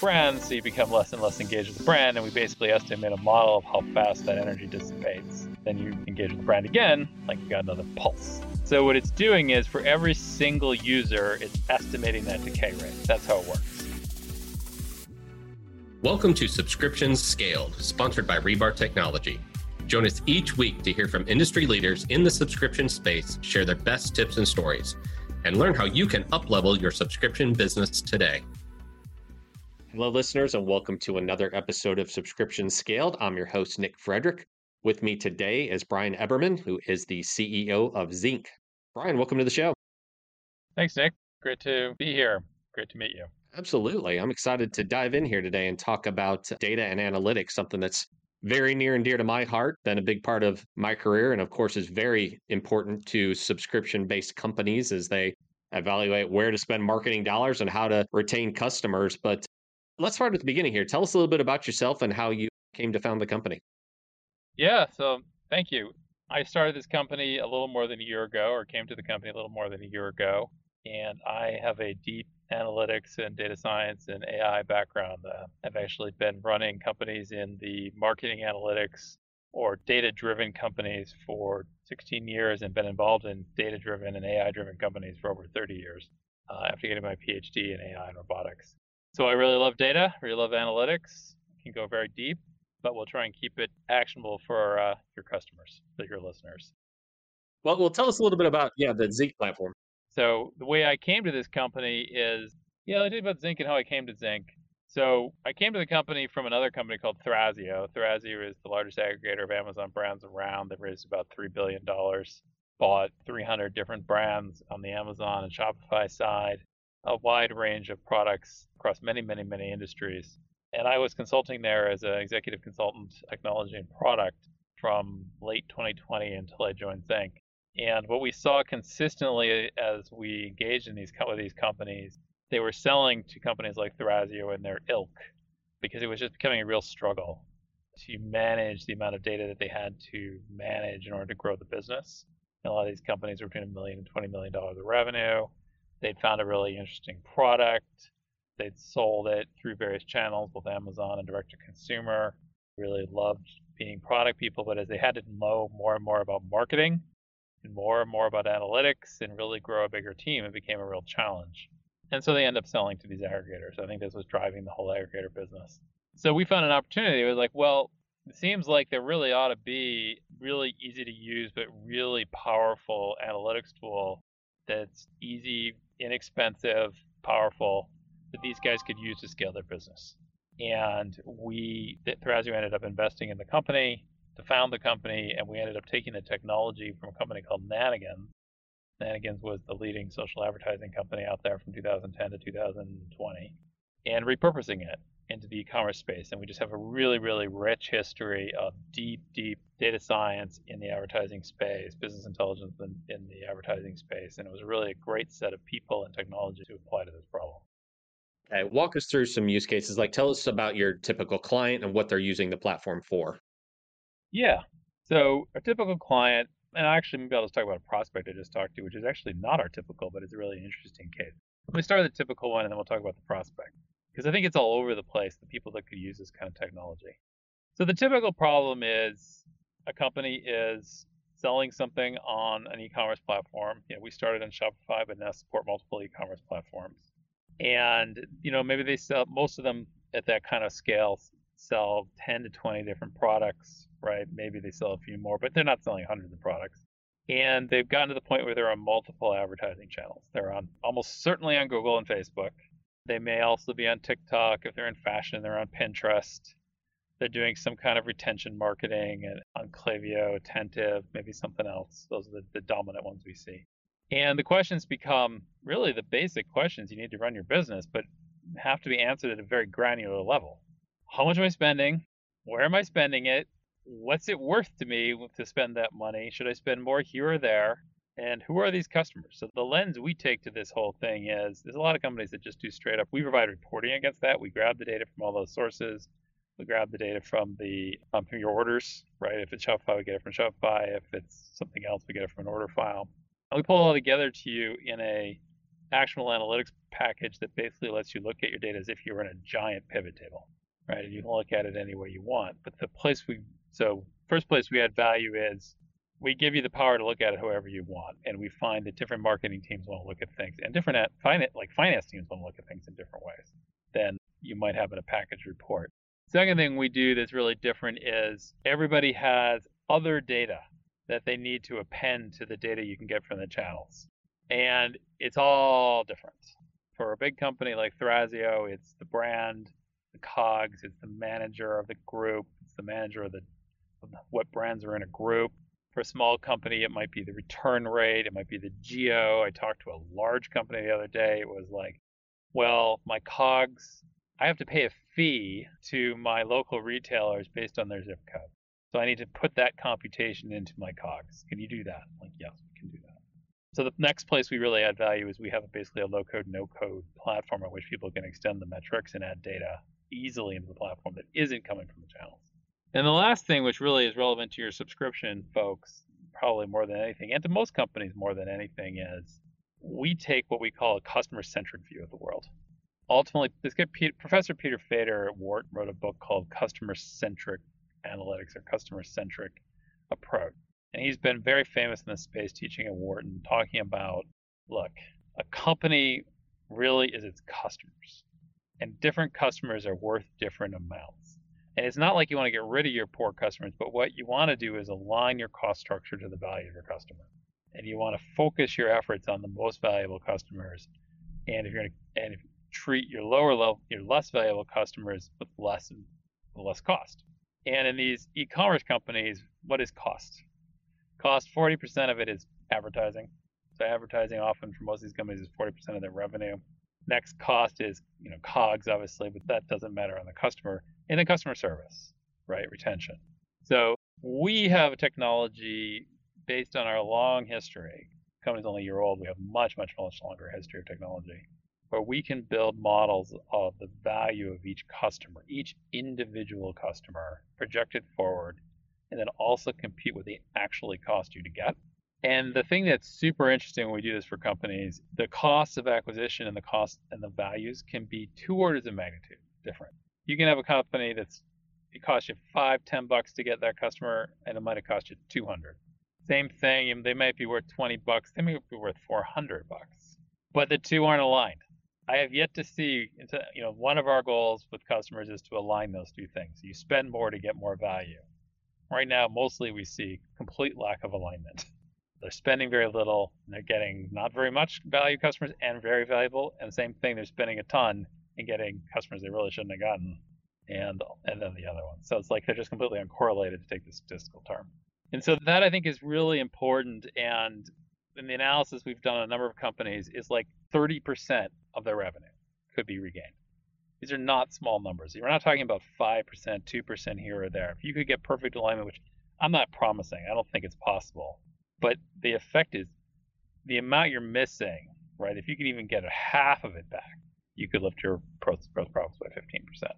brand, so you become less and less engaged with the brand. And we basically estimate a model of how fast that energy dissipates. Then you engage with the brand again, like you got another pulse. So what it's doing is for every single user, it's estimating that decay rate. That's how it works. Welcome to Subscriptions Scaled, sponsored by Rebar Technology. Join us each week to hear from industry leaders in the subscription space share their best tips and stories and learn how you can uplevel your subscription business today. Hello, listeners, and welcome to another episode of Subscription Scaled. I'm your host, Nick Frederick. With me today is Brian Eberman, who is the CEO of Zinc. Brian, welcome to the show. Thanks, Nick. Great to be here. Great to meet you. Absolutely. I'm excited to dive in here today and talk about data and analytics, something that's very near and dear to my heart, been a big part of my career, and of course is very important to subscription based companies as they evaluate where to spend marketing dollars and how to retain customers. But let's start at the beginning here. Tell us a little bit about yourself and how you came to found the company. Yeah, so thank you. I started this company a little more than a year ago, or came to the company a little more than a year ago, and I have a deep analytics and data science and AI background. Uh, I've actually been running companies in the marketing analytics or data driven companies for 16 years and been involved in data driven and AI driven companies for over 30 years uh, after getting my PhD in AI and robotics. So I really love data, really love analytics, can go very deep, but we'll try and keep it actionable for uh, your customers, for your listeners. Well, well, tell us a little bit about yeah the Zinc platform. So the way I came to this company is, yeah, I did about Zinc and how I came to Zinc. So I came to the company from another company called Thrasio. Thrasio is the largest aggregator of Amazon brands around. They've raised about $3 billion, bought 300 different brands on the Amazon and Shopify side, a wide range of products across many, many, many industries. And I was consulting there as an executive consultant, technology and product from late 2020 until I joined Zinc. And what we saw consistently as we engaged in these with these companies, they were selling to companies like Thrasio and their ilk because it was just becoming a real struggle to manage the amount of data that they had to manage in order to grow the business. And a lot of these companies were between a million and twenty million dollars of revenue. They'd found a really interesting product. They'd sold it through various channels, both Amazon and direct to consumer. Really loved being product people, but as they had to know more and more about marketing, and more and more about analytics and really grow a bigger team, it became a real challenge. And so they end up selling to these aggregators. I think this was driving the whole aggregator business. So we found an opportunity. It was like, well, it seems like there really ought to be really easy to use but really powerful analytics tool that's easy, inexpensive, powerful that these guys could use to scale their business. And we, Thrasio ended up investing in the company to found the company, and we ended up taking the technology from a company called Nanigans. Nanigans was the leading social advertising company out there from 2010 to 2020, and repurposing it into the e-commerce space. And we just have a really, really rich history of deep, deep data science in the advertising space, business intelligence in, in the advertising space, and it was really a great set of people and technology to apply to this problem. Okay, walk us through some use cases. Like, tell us about your typical client and what they're using the platform for. Yeah. So a typical client, and actually maybe I'll just talk about a prospect I just talked to, which is actually not our typical, but it's a really interesting case. Let me start with the typical one, and then we'll talk about the prospect because I think it's all over the place. The people that could use this kind of technology. So the typical problem is a company is selling something on an e-commerce platform. You know, we started on Shopify, but now support multiple e-commerce platforms. And you know, maybe they sell most of them at that kind of scale sell 10 to 20 different products right? Maybe they sell a few more, but they're not selling hundreds of products. And they've gotten to the point where they're on multiple advertising channels. They're on almost certainly on Google and Facebook. They may also be on TikTok. If they're in fashion, they're on Pinterest. They're doing some kind of retention marketing and on Klaviyo, Attentive, maybe something else. Those are the, the dominant ones we see. And the questions become really the basic questions you need to run your business, but have to be answered at a very granular level. How much am I spending? Where am I spending it? what's it worth to me to spend that money? Should I spend more here or there? And who are these customers? So the lens we take to this whole thing is there's a lot of companies that just do straight up. We provide reporting against that. We grab the data from all those sources. We grab the data from the um, from your orders, right? If it's Shopify, we get it from Shopify. If it's something else, we get it from an order file. And we pull it all together to you in a actionable analytics package that basically lets you look at your data as if you were in a giant pivot table, right? And you can look at it any way you want. But the place we, so first place we add value is we give you the power to look at it however you want. And we find that different marketing teams want to look at things and different finance, like finance teams want to look at things in different ways than you might have in a package report. Second thing we do that's really different is everybody has other data that they need to append to the data you can get from the channels. And it's all different. For a big company like Thrasio, it's the brand, the COGS, it's the manager of the group, it's the manager of the what brands are in a group. For a small company, it might be the return rate, it might be the geo. I talked to a large company the other day. It was like, well, my COGS, I have to pay a fee to my local retailers based on their zip code. So I need to put that computation into my COGS. Can you do that? I'm like, yes, we can do that. So the next place we really add value is we have basically a low code, no code platform at which people can extend the metrics and add data easily into the platform that isn't coming from the channels. And the last thing, which really is relevant to your subscription folks, probably more than anything, and to most companies more than anything, is we take what we call a customer centric view of the world. Ultimately, this guy, Professor Peter Fader at Wharton wrote a book called Customer Centric analytics or customer centric approach. And he's been very famous in this space teaching at Wharton, talking about look, a company really is its customers, and different customers are worth different amounts. And it's not like you want to get rid of your poor customers, but what you want to do is align your cost structure to the value of your customer. And you want to focus your efforts on the most valuable customers. And if you're going to, and if treat your lower level, your less valuable customers with less, less cost. And in these e-commerce companies, what is cost? Cost 40% of it is advertising. So advertising often for most of these companies is 40% of their revenue. Next cost is, you know, COGS obviously, but that doesn't matter on the customer. And then customer service, right? Retention. So we have a technology based on our long history. Company's only a year old. We have much, much, much longer history of technology where we can build models of the value of each customer, each individual customer, projected forward, and then also compute what they actually cost you to get. And the thing that's super interesting when we do this for companies, the costs of acquisition and the cost and the values can be two orders of magnitude different. You can have a company that's it costs you five, ten bucks to get that customer, and it might have cost you two hundred. Same thing, they might be worth twenty bucks, they might be worth four hundred bucks, but the two aren't aligned. I have yet to see, you know, one of our goals with customers is to align those two things. You spend more to get more value. Right now, mostly we see complete lack of alignment. They're spending very little, and they're getting not very much value customers and very valuable. And the same thing, they're spending a ton and getting customers they really shouldn't have gotten, and and then the other one. So it's like they're just completely uncorrelated to take the statistical term. And so that I think is really important. And in the analysis we've done on a number of companies, is like 30% of their revenue could be regained. These are not small numbers. We're not talking about 5%, 2% here or there. If you could get perfect alignment, which I'm not promising, I don't think it's possible, but the effect is the amount you're missing, right? If you could even get a half of it back, you could lift your growth profits by 15%.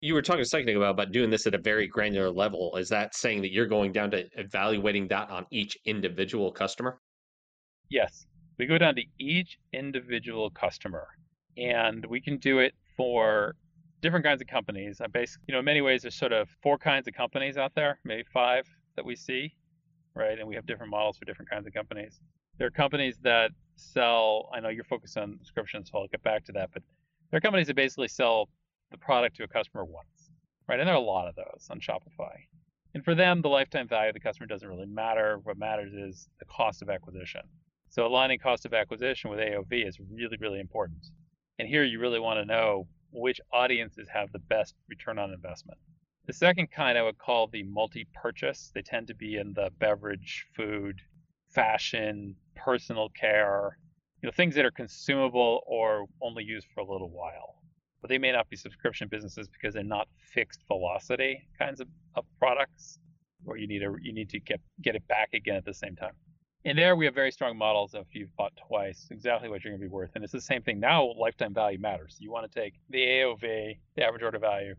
You were talking a second ago about doing this at a very granular level. Is that saying that you're going down to evaluating that on each individual customer? Yes. We go down to each individual customer and we can do it for different kinds of companies. I basically, you know, in many ways, there's sort of four kinds of companies out there, maybe five that we see, right? And we have different models for different kinds of companies. There are companies that sell, I know you're focused on subscriptions, so I'll get back to that, but there are companies that basically sell the product to a customer once, right? And there are a lot of those on Shopify. And for them, the lifetime value of the customer doesn't really matter. What matters is the cost of acquisition. So aligning cost of acquisition with AOV is really, really important. And here you really want to know which audiences have the best return on investment. The second kind I would call the multi-purchase. They tend to be in the beverage, food, fashion, personal care, you know, things that are consumable or only used for a little while. But they may not be subscription businesses because they're not fixed velocity kinds of, of products where you need a you need to get get it back again at the same time. And there we have very strong models of if you've bought twice, exactly what you're going to be worth. And it's the same thing now. Lifetime value matters. You want to take the AOV, the average order value,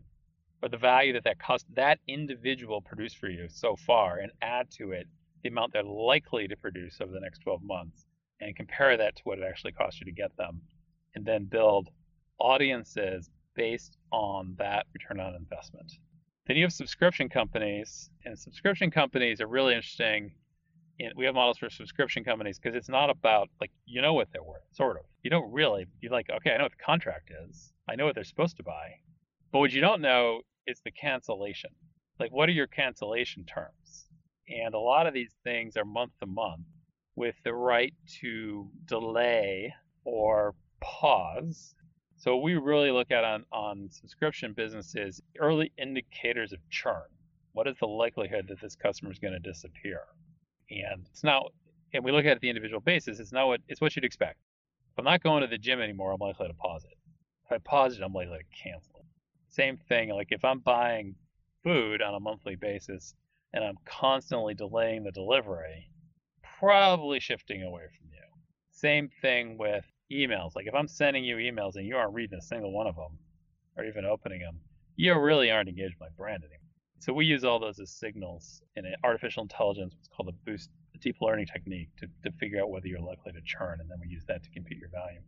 or the value that that cost that individual produced for you so far, and add to it the amount they're likely to produce over the next 12 months, and compare that to what it actually cost you to get them, and then build audiences based on that return on investment. Then you have subscription companies, and subscription companies are really interesting. We have models for subscription companies because it's not about like you know what they're worth, sort of. You don't really. You're like, okay, I know what the contract is. I know what they're supposed to buy, but what you don't know is the cancellation. Like, what are your cancellation terms? And a lot of these things are month to month with the right to delay or pause. So we really look at on, on subscription businesses early indicators of churn. What is the likelihood that this customer is going to disappear? And it's not, and we look at it at the individual basis. It's not what it's what you'd expect. If I'm not going to the gym anymore, I'm likely to pause it. If I pause it, I'm likely to cancel it. Same thing. Like if I'm buying food on a monthly basis and I'm constantly delaying the delivery, probably shifting away from you. Same thing with emails. Like if I'm sending you emails and you aren't reading a single one of them or even opening them, you really aren't engaged with my brand anymore. So we use all those as signals in an artificial intelligence, what's called a boost, a deep learning technique to, to figure out whether you're likely to churn, and then we use that to compute your value.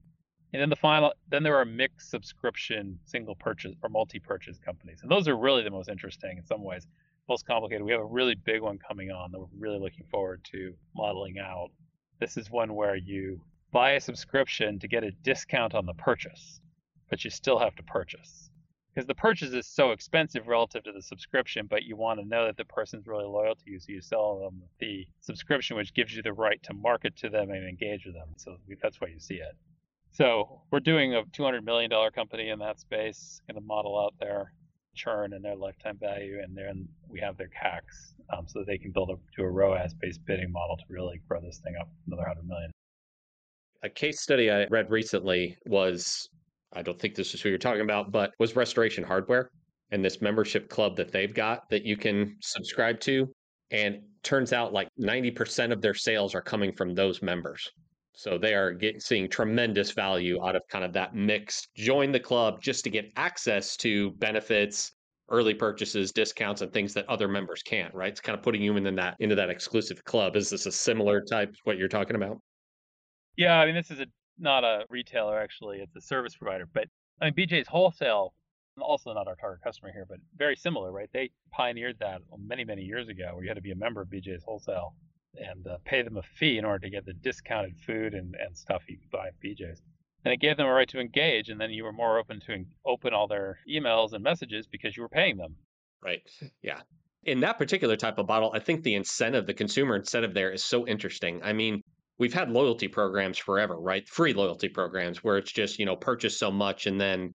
And then the final, then there are mixed subscription, single purchase or multi-purchase companies, and those are really the most interesting in some ways, most complicated. We have a really big one coming on that we're really looking forward to modeling out. This is one where you buy a subscription to get a discount on the purchase, but you still have to purchase because the purchase is so expensive relative to the subscription, but you want to know that the person's really loyal to you, so you sell them the subscription, which gives you the right to market to them and engage with them. So that's why you see it. So we're doing a $200 million company in that space, going to model out their churn and their lifetime value, and then we have their CACs um, so that they can build up to a ROAS-based bidding model to really grow this thing up another 100 million. A case study I read recently was, I don't think this is who you're talking about, but was Restoration Hardware and this membership club that they've got that you can subscribe to. And turns out like 90% of their sales are coming from those members. So they are getting, seeing tremendous value out of kind of that mix. Join the club just to get access to benefits, early purchases, discounts, and things that other members can't. Right? It's kind of putting you in that into that exclusive club. Is this a similar type what you're talking about? Yeah, I mean this is a not a retailer actually; it's a service provider. But I mean BJ's Wholesale, also not our target customer here, but very similar, right? They pioneered that many many years ago, where you had to be a member of BJ's Wholesale and uh, pay them a fee in order to get the discounted food and, and stuff you could buy at BJ's. And it gave them a right to engage, and then you were more open to open all their emails and messages because you were paying them. Right. Yeah. In that particular type of bottle, I think the incentive, the consumer incentive there is so interesting. I mean, we've had loyalty programs forever, right? Free loyalty programs where it's just, you know, purchase so much and then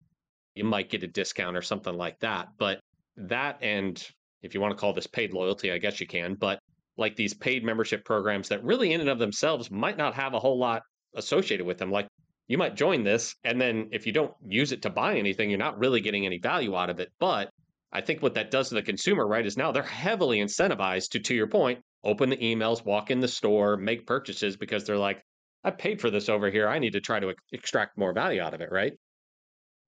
you might get a discount or something like that. But that and if you want to call this paid loyalty, I guess you can, but like these paid membership programs that really in and of themselves might not have a whole lot associated with them. Like you might join this and then if you don't use it to buy anything, you're not really getting any value out of it. But I think what that does to the consumer, right, is now they're heavily incentivized to, to your point, open the emails, walk in the store, make purchases because they're like, I paid for this over here. I need to try to extract more value out of it, right?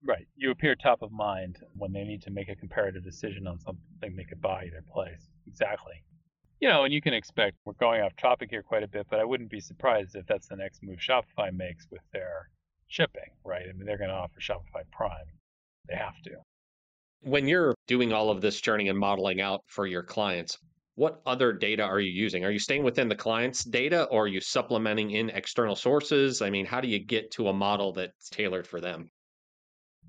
Right. You appear top of mind when they need to make a comparative decision on something they could buy their place. Exactly you know, and you can expect we're going off topic here quite a bit, but I wouldn't be surprised if that's the next move Shopify makes with their shipping, right? I mean, they're going to offer Shopify Prime. They have to. When you're doing all of this churning and modeling out for your clients, what other data are you using? Are you staying within the client's data or are you supplementing in external sources? I mean, how do you get to a model that's tailored for them?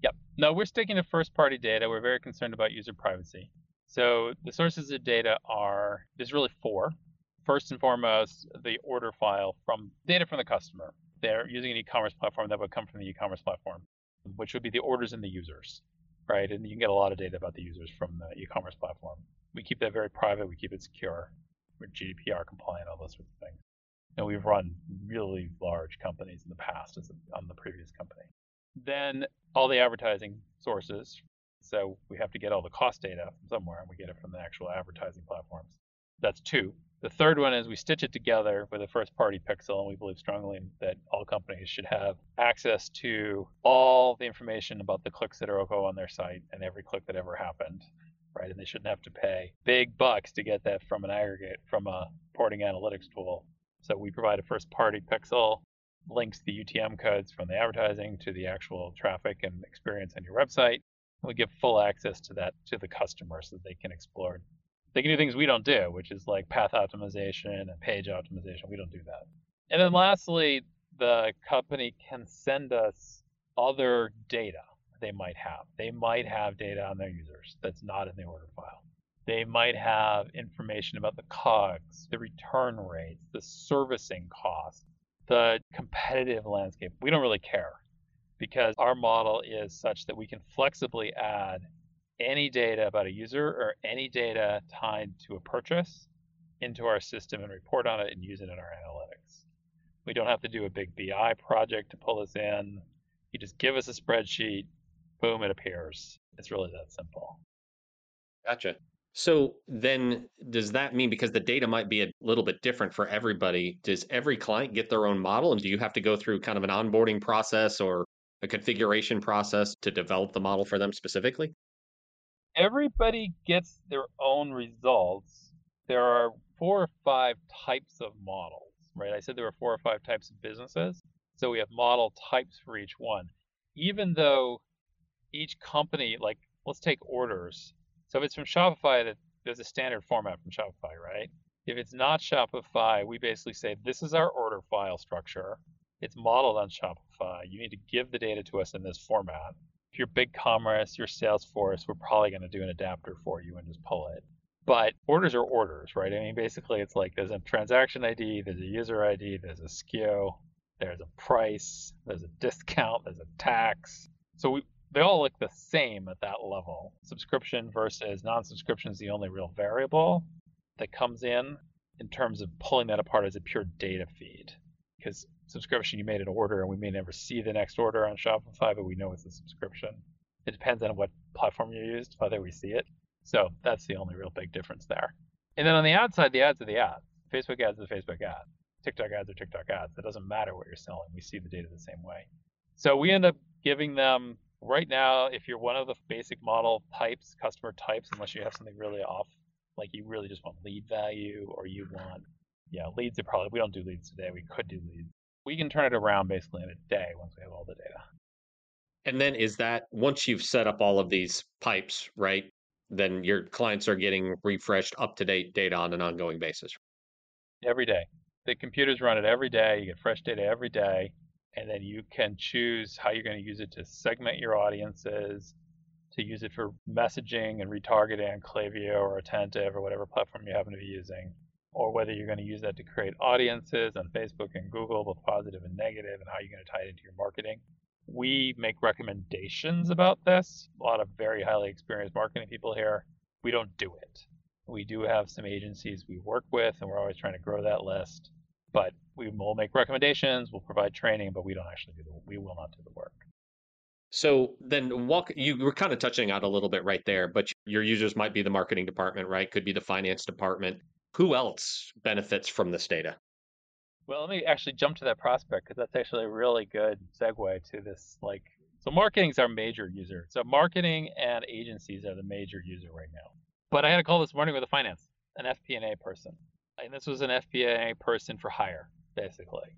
Yep. No, we're sticking to first party data. We're very concerned about user privacy. So the sources of data are there's really four. First and foremost, the order file from data from the customer. They're using an e-commerce platform that would come from the e-commerce platform, which would be the orders and the users, right? And you can get a lot of data about the users from the e-commerce platform. We keep that very private. We keep it secure. We're GDPR compliant, all those sorts of things. And we've run really large companies in the past as on the previous company. Then all the advertising sources so we have to get all the cost data from somewhere, and we get it from the actual advertising platforms. That's two. The third one is we stitch it together with a first party pixel, and we believe strongly that all companies should have access to all the information about the clicks that are go on their site and every click that ever happened, right? And they shouldn't have to pay big bucks to get that from an aggregate, from a reporting analytics tool. So we provide a first party pixel, links the UTM codes from the advertising to the actual traffic and experience on your website. We give full access to that to the customer so that they can explore. They can do things we don't do, which is like path optimization and page optimization. We don't do that. And then lastly, the company can send us other data they might have. They might have data on their users that's not in the order file. They might have information about the COGS, the return rates, the servicing costs, the competitive landscape. We don't really care because our model is such that we can flexibly add any data about a user or any data tied to a purchase into our system and report on it and use it in our analytics. We don't have to do a big BI project to pull this in. You just give us a spreadsheet, boom, it appears. It's really that simple. Gotcha. So then does that mean because the data might be a little bit different for everybody, does every client get their own model and do you have to go through kind of an onboarding process or a configuration process to develop the model for them specifically? Everybody gets their own results. There are four or five types of models, right? I said there were four or five types of businesses. So we have model types for each one. Even though each company, like let's take orders. So if it's from Shopify, that there's a standard format from Shopify, right? If it's not Shopify, we basically say this is our order file structure. It's modeled on Shopify. You need to give the data to us in this format. If you're big BigCommerce, your Salesforce, we're probably going to do an adapter for you and just pull it. But orders are orders, right? I mean, basically, it's like there's a transaction ID, there's a user ID, there's a SKU, there's a price, there's a discount, there's a tax. So we, they all look the same at that level. Subscription versus non-subscription is the only real variable that comes in in terms of pulling that apart as a pure data feed. Because subscription, you made an order and we may never see the next order on Shopify, but we know it's a subscription. It depends on what platform you used, whether we see it. So that's the only real big difference there. And then on the ad side, the ads are the ads. Facebook ads are the Facebook ads. TikTok ads are TikTok ads. It doesn't matter what you're selling. We see the data the same way. So we end up giving them right now, if you're one of the basic model types, customer types, unless you have something really off, like you really just want lead value or you want, yeah, leads are probably, we don't do leads today. We could do leads. We can turn it around basically in a day once we have all the data. And then is that once you've set up all of these pipes, right? Then your clients are getting refreshed, up to date data on an ongoing basis. Every day. The computers run it every day. You get fresh data every day and then you can choose how you're going to use it to segment your audiences, to use it for messaging and retargeting on Klaviyo or Attentive or whatever platform you happen to be using, or whether you're going to use that to create audiences on Facebook and Google, both positive and negative, and how you're going to tie it into your marketing. We make recommendations about this. A lot of very highly experienced marketing people here. We don't do it. We do have some agencies we work with, and we're always trying to grow that list. But we will make recommendations, we'll provide training, but we don't actually do the we will not do the work. So then walk you were kind of touching on a little bit right there, but your users might be the marketing department, right? Could be the finance department. Who else benefits from this data? Well, let me actually jump to that prospect because that's actually a really good segue to this like so marketing is our major user. So marketing and agencies are the major user right now. But I had a call this morning with a finance, an FP&A person. And this was an FP&A person for hire basically.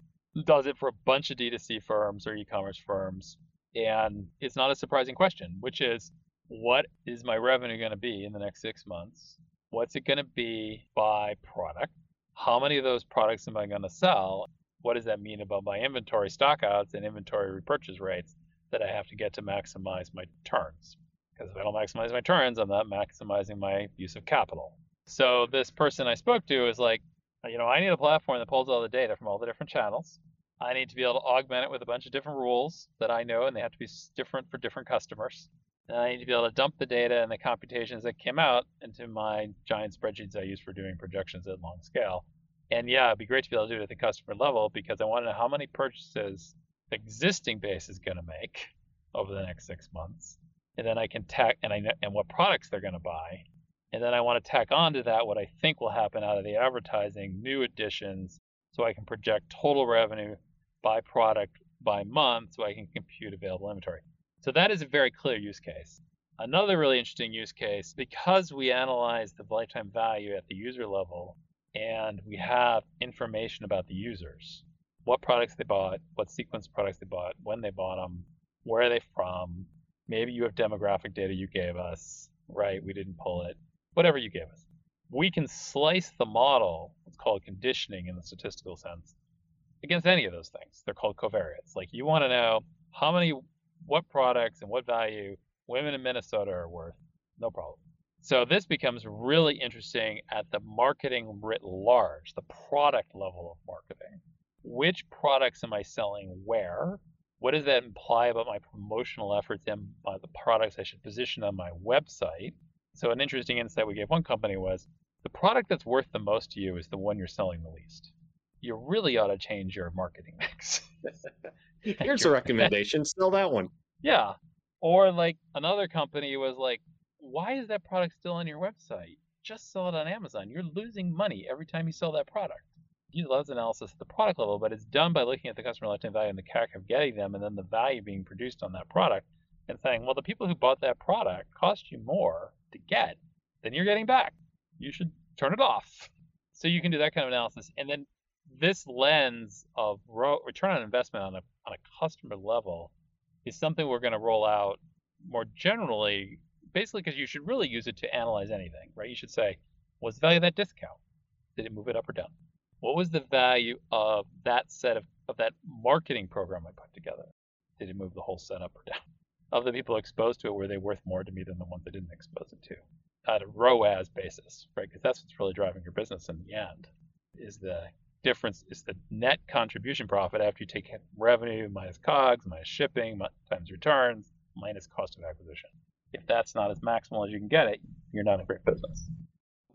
Does it for a bunch of D2C firms or e-commerce firms. And it's not a surprising question, which is what is my revenue going to be in the next six months? What's it going to be by product? How many of those products am I going to sell? What does that mean about my inventory stockouts and inventory repurchase rates that I have to get to maximize my turns? Because if I don't maximize my turns, I'm not maximizing my use of capital. So this person I spoke to is like, uh, you know, I need a platform that pulls all the data from all the different channels. I need to be able to augment it with a bunch of different rules that I know, and they have to be different for different customers. And I need to be able to dump the data and the computations that came out into my giant spreadsheets I use for doing projections at long scale. And yeah, it'd be great to be able to do it at the customer level because I want to know how many purchases the existing base is going to make over the next six months. And then I can tack and I know, and what products they're going to buy and then I want to tack on to that what I think will happen out of the advertising, new additions, so I can project total revenue by product by month so I can compute available inventory. So that is a very clear use case. Another really interesting use case, because we analyze the lifetime value at the user level and we have information about the users what products they bought, what sequence products they bought, when they bought them, where are they from. Maybe you have demographic data you gave us, right? We didn't pull it. Whatever you gave us. We can slice the model, it's called conditioning in the statistical sense, against any of those things. They're called covariates. Like you want to know how many, what products and what value women in Minnesota are worth. No problem. So this becomes really interesting at the marketing writ large, the product level of marketing which products am I selling where? What does that imply about my promotional efforts and uh, the products I should position on my website? So, an interesting insight we gave one company was the product that's worth the most to you is the one you're selling the least. You really ought to change your marketing mix. Here's a recommendation sell that one. Yeah. Or, like, another company was like, why is that product still on your website? Just sell it on Amazon. You're losing money every time you sell that product use loads analysis at the product level, but it's done by looking at the customer lifetime value and the CAC of getting them, and then the value being produced on that product, and saying, well, the people who bought that product cost you more to get than you're getting back. You should turn it off. So you can do that kind of analysis, and then this lens of return on investment on a on a customer level is something we're going to roll out more generally, basically because you should really use it to analyze anything, right? You should say, what's the value of that discount? Did it move it up or down? what was the value of that set of, of that marketing program I put together? Did it move the whole set up or down? Of the people exposed to it, were they worth more to me than the ones I didn't expose it to? At a ROAS basis, right? Because that's what's really driving your business in the end. Is the difference is the net contribution profit after you take revenue minus COGS, minus shipping, times returns, minus cost of acquisition. If that's not as maximal as you can get it, you're not a great business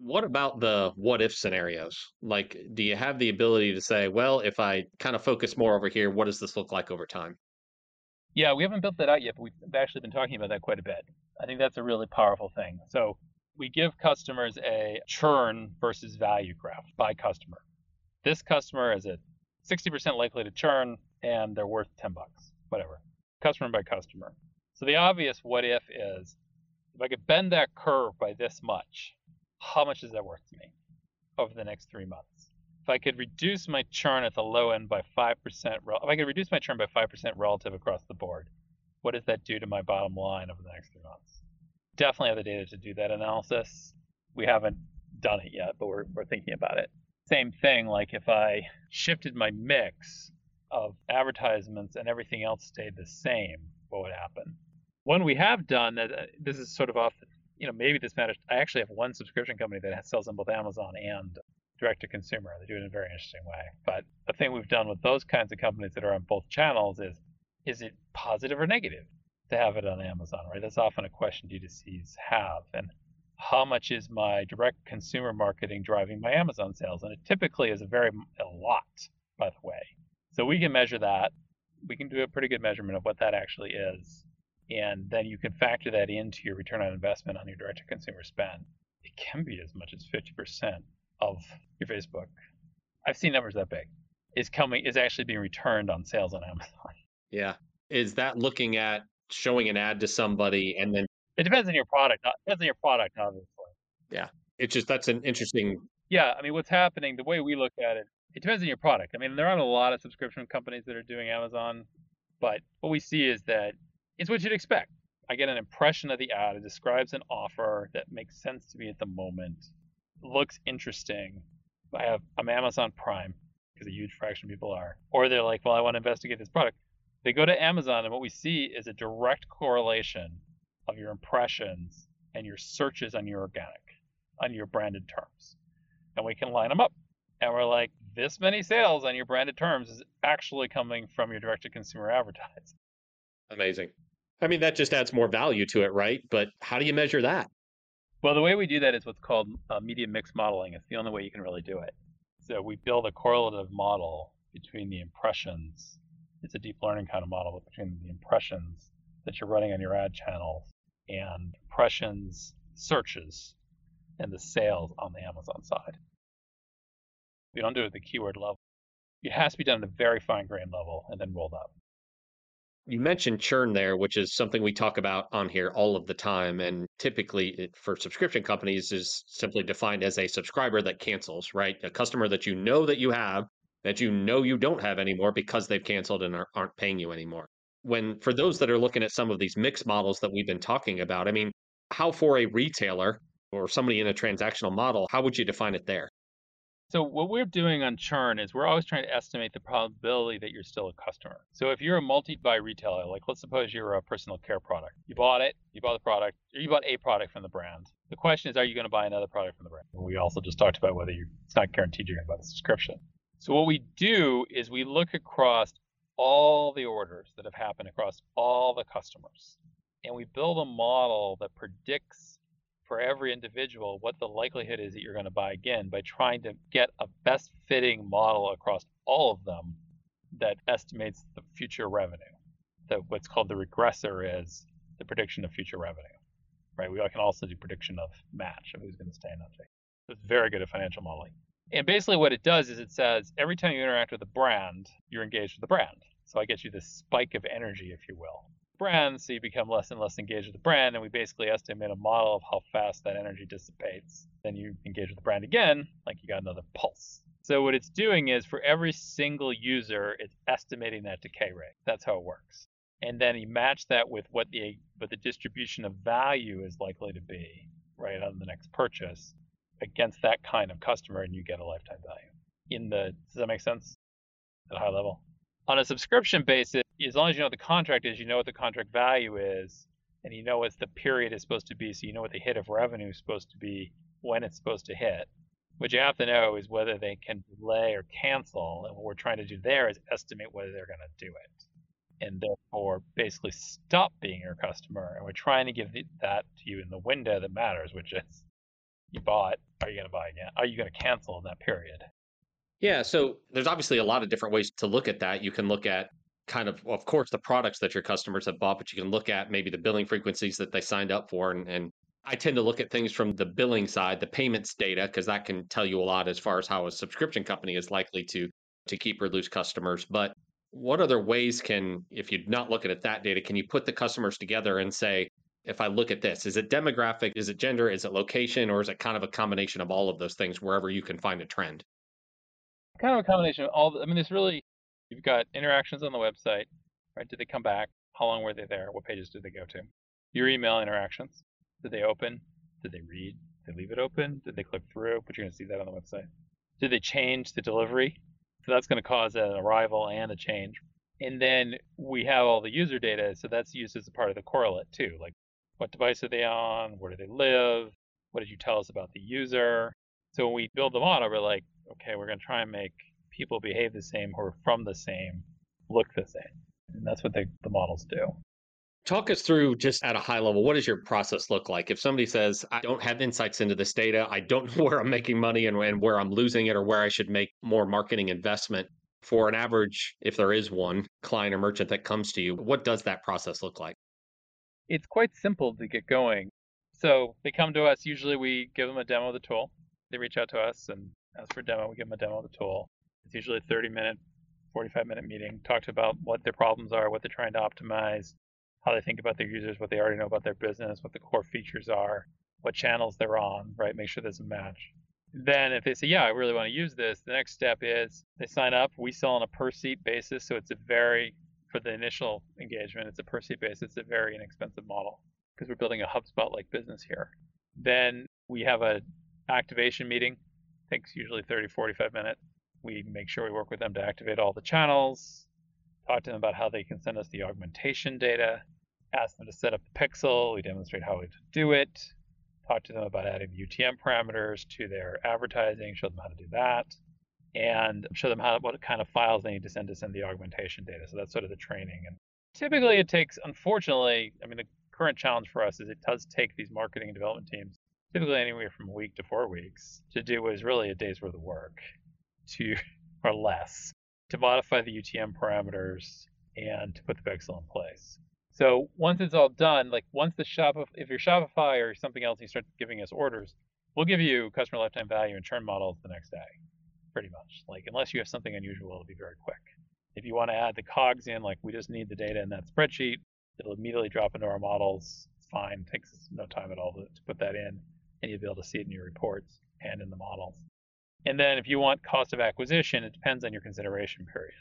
what about the what if scenarios? Like, do you have the ability to say, well, if I kind of focus more over here, what does this look like over time? Yeah, we haven't built that out yet, but we've actually been talking about that quite a bit. I think that's a really powerful thing. So we give customers a churn versus value graph by customer. This customer is at 60% likely to churn and they're worth 10 bucks, whatever. Customer by customer. So the obvious what if is if I could bend that curve by this much, how much is that worth to me over the next three months? If I could reduce my churn at the low end by 5%, if I could reduce my churn by 5% relative across the board, what does that do to my bottom line over the next three months? Definitely have the data to do that analysis. We haven't done it yet, but we're, we're thinking about it. Same thing, like if I shifted my mix of advertisements and everything else stayed the same, what would happen? One we have done that uh, this is sort of off you know, maybe this matters. I actually have one subscription company that sells on both Amazon and direct to consumer. They do it in a very interesting way. But the thing we've done with those kinds of companies that are on both channels is is it positive or negative to have it on Amazon, right? That's often a question D2Cs have. And how much is my direct consumer marketing driving my Amazon sales? And it typically is a very a lot, by the way. So we can measure that. We can do a pretty good measurement of what that actually is and then you can factor that into your return on investment on your direct to consumer spend. It can be as much as 50% of your Facebook. I've seen numbers that big. Is coming is actually being returned on sales on Amazon. Yeah. Is that looking at showing an ad to somebody and then it depends on your product. It depends on your product, obviously. Yeah. It's just that's an interesting Yeah, I mean what's happening, the way we look at it, it depends on your product. I mean, there aren't a lot of subscription companies that are doing Amazon, but what we see is that it's what you'd expect. I get an impression of the ad. It describes an offer that makes sense to me at the moment, looks interesting. I have I'm Amazon Prime because a huge fraction of people are, or they're like, well, I want to investigate this product. They go to Amazon, and what we see is a direct correlation of your impressions and your searches on your organic, on your branded terms, and we can line them up. And we're like, this many sales on your branded terms is actually coming from your direct to consumer advertising. Amazing. I mean, that just adds more value to it, right? But how do you measure that? Well, the way we do that is what's called uh, media mix modeling. It's the only way you can really do it. So we build a correlative model between the impressions. It's a deep learning kind of model, but between the impressions that you're running on your ad channels and impressions, searches, and the sales on the Amazon side. We don't do it at the keyword level. It has to be done at a very fine grain level and then rolled up You mentioned churn there, which is something we talk about on here all of the time. And typically it, for subscription companies is simply defined as a subscriber that cancels, right? A customer that you know that you have, that you know you don't have anymore because they've canceled and are, aren't paying you anymore. When for those that are looking at some of these mixed models that we've been talking about, I mean, how for a retailer or somebody in a transactional model, how would you define it there? So what we're doing on churn is we're always trying to estimate the probability that you're still a customer. So if you're a multi-buy retailer, like let's suppose you're a personal care product, you bought it, you bought the product, or you bought a product from the brand. The question is, are you going to buy another product from the brand? We also just talked about whether you, it's not guaranteed you're going to buy the subscription. So what we do is we look across all the orders that have happened across all the customers, and we build a model that predicts for every individual what the likelihood is that you're going to buy again by trying to get a best fitting model across all of them that estimates the future revenue. That what's called the regressor is the prediction of future revenue. Right? We can also do prediction of match of who's going to stay and not stay. So it's very good at financial modeling. And basically what it does is it says every time you interact with a brand, you're engaged with the brand. So I get you this spike of energy, if you will brand, so you become less and less engaged with the brand, and we basically estimate a model of how fast that energy dissipates. Then you engage with the brand again, like you got another pulse. So what it's doing is for every single user, it's estimating that decay rate. That's how it works. And then you match that with what the what the distribution of value is likely to be, right, on the next purchase against that kind of customer, and you get a lifetime value. In the does that make sense at a high level? On a subscription basis, as long as you know what the contract is, you know what the contract value is, and you know what the period is supposed to be, so you know what the hit of revenue is supposed to be when it's supposed to hit. What you have to know is whether they can delay or cancel, and what we're trying to do there is estimate whether they're going to do it, and therefore basically stop being your customer. And we're trying to give that to you in the window that matters, which is you bought, are you going to buy again? Are you going to cancel in that period? Yeah, so there's obviously a lot of different ways to look at that. You can look at kind of, of course, the products that your customers have bought, but you can look at maybe the billing frequencies that they signed up for. And, and I tend to look at things from the billing side, the payments data, because that can tell you a lot as far as how a subscription company is likely to to keep or lose customers. But what other ways can, if you're not looking at that data, can you put the customers together and say, if I look at this, is it demographic, is it gender, is it location, or is it kind of a combination of all of those things wherever you can find a trend? Kind of a combination of all. The, I mean, it's really you've got interactions on the website, right? Did they come back? How long were they there? What pages did they go to? Your email interactions. Did they open? Did they read? Did they leave it open? Did they click through? But you're going to see that on the website. Did they change the delivery? So that's going to cause an arrival and a change. And then we have all the user data, so that's used as a part of the correlate too. Like what device are they on? Where do they live? What did you tell us about the user? So when we build the model, we're like, okay, we're going to try and make people behave the same who are from the same, look the same. And that's what they, the models do. Talk us through just at a high level, what does your process look like? If somebody says, I don't have insights into this data, I don't know where I'm making money and, and where I'm losing it or where I should make more marketing investment for an average, if there is one client or merchant that comes to you, what does that process look like? It's quite simple to get going. So they come to us, usually we give them a demo of the tool. They reach out to us and as for demo, we give them a demo of the tool. It's usually a 30 minute, 45 minute meeting. talked about what their problems are, what they're trying to optimize, how they think about their users, what they already know about their business, what the core features are, what channels they're on, right? Make sure there's a match. Then if they say, yeah, I really want to use this, the next step is they sign up. We sell on a per seat basis. So it's a very, for the initial engagement, it's a per seat basis. It's a very inexpensive model because we're building a HubSpot like business here. Then we have a activation meeting takes usually 30, 45 minutes. We make sure we work with them to activate all the channels, talk to them about how they can send us the augmentation data, ask them to set up the pixel. We demonstrate how to do it, talk to them about adding UTM parameters to their advertising, show them how to do that, and show them how what kind of files they need to send to send the augmentation data. So that's sort of the training. And typically it takes, unfortunately, I mean, the current challenge for us is it does take these marketing and development teams typically anywhere from a week to four weeks to do what is really a day's worth of work to or less to modify the UTM parameters and to put the pixel in place. So once it's all done, like once the shop, if you're Shopify or something else, you start giving us orders, we'll give you customer lifetime value and churn models the next day, pretty much. Like unless you have something unusual, it'll be very quick. If you want to add the cogs in, like we just need the data in that spreadsheet, it'll immediately drop into our models. It's fine, it takes no time at all to, to put that in, and you'll be able to see it in your reports and in the models. And then if you want cost of acquisition, it depends on your consideration period.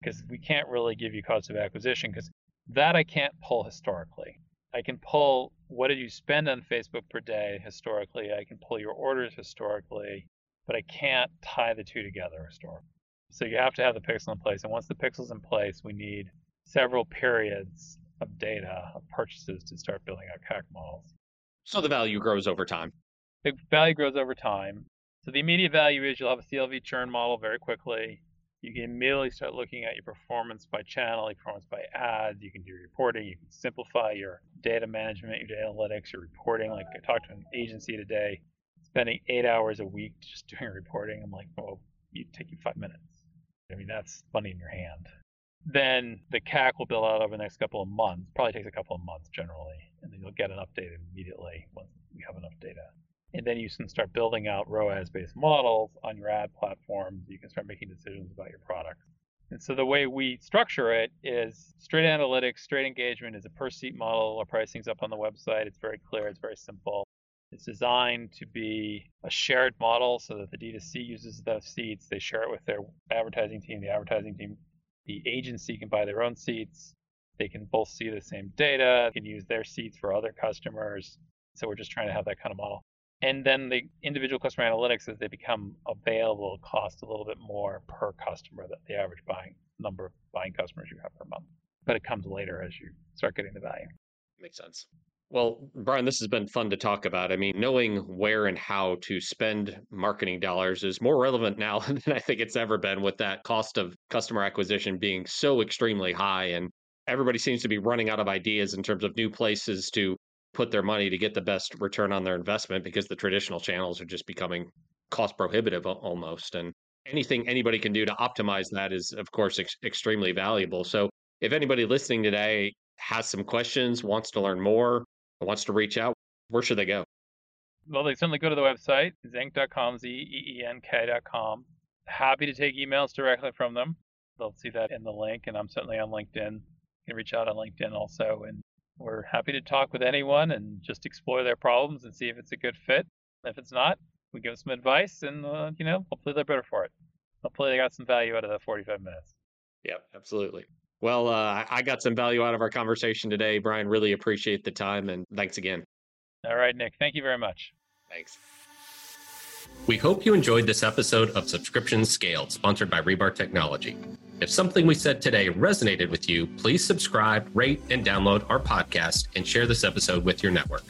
Because we can't really give you cost of acquisition because that I can't pull historically. I can pull what did you spend on Facebook per day historically. I can pull your orders historically, but I can't tie the two together historically. So you have to have the pixel in place. And once the pixel's in place, we need several periods of data of purchases to start building out CAC models. So the value grows over time. The value grows over time. So the immediate value is you'll have a CLV churn model very quickly. You can immediately start looking at your performance by channel, your performance by ads. You can do reporting. You can simplify your data management, your data analytics, your reporting. Like I talked to an agency today, spending eight hours a week just doing reporting. I'm like, well, you take you five minutes. I mean, that's money in your hand. Then the CAC will build out over the next couple of months. Probably takes a couple of months generally, and then you'll get an update immediately once you have enough data. And then you can start building out ROAS based models on your ad platforms. You can start making decisions about your products. And so the way we structure it is straight analytics, straight engagement is a per seat model. Our pricing's up on the website. It's very clear, it's very simple. It's designed to be a shared model so that the D2C uses those seats. They share it with their advertising team. The advertising team, the agency can buy their own seats. They can both see the same data, they can use their seats for other customers. So we're just trying to have that kind of model. And then the individual customer analytics, as they become available, cost a little bit more per customer than the average buying number of buying customers you have per month. But it comes later as you start getting the value. Makes sense. Well, Brian, this has been fun to talk about. I mean, knowing where and how to spend marketing dollars is more relevant now than I think it's ever been with that cost of customer acquisition being so extremely high. And everybody seems to be running out of ideas in terms of new places to put their money to get the best return on their investment because the traditional channels are just becoming cost prohibitive almost. And anything anybody can do to optimize that is, of course, ex- extremely valuable. So if anybody listening today has some questions, wants to learn more, wants to reach out, where should they go? Well, they certainly go to the website, zeenk.com, Z-E-E-N-K.com. Happy to take emails directly from them. They'll see that in the link, and I'm certainly on LinkedIn. You can reach out on LinkedIn also and we're happy to talk with anyone and just explore their problems and see if it's a good fit. If it's not, we give them some advice and, uh, you know, hopefully they're better for it. Hopefully they got some value out of the 45 minutes. Yep, absolutely. Well, uh, I got some value out of our conversation today, Brian. Really appreciate the time and thanks again. All right, Nick. Thank you very much. Thanks. We hope you enjoyed this episode of Subscription Scaled, sponsored by Rebar Technology. If something we said today resonated with you, please subscribe, rate, and download our podcast and share this episode with your network.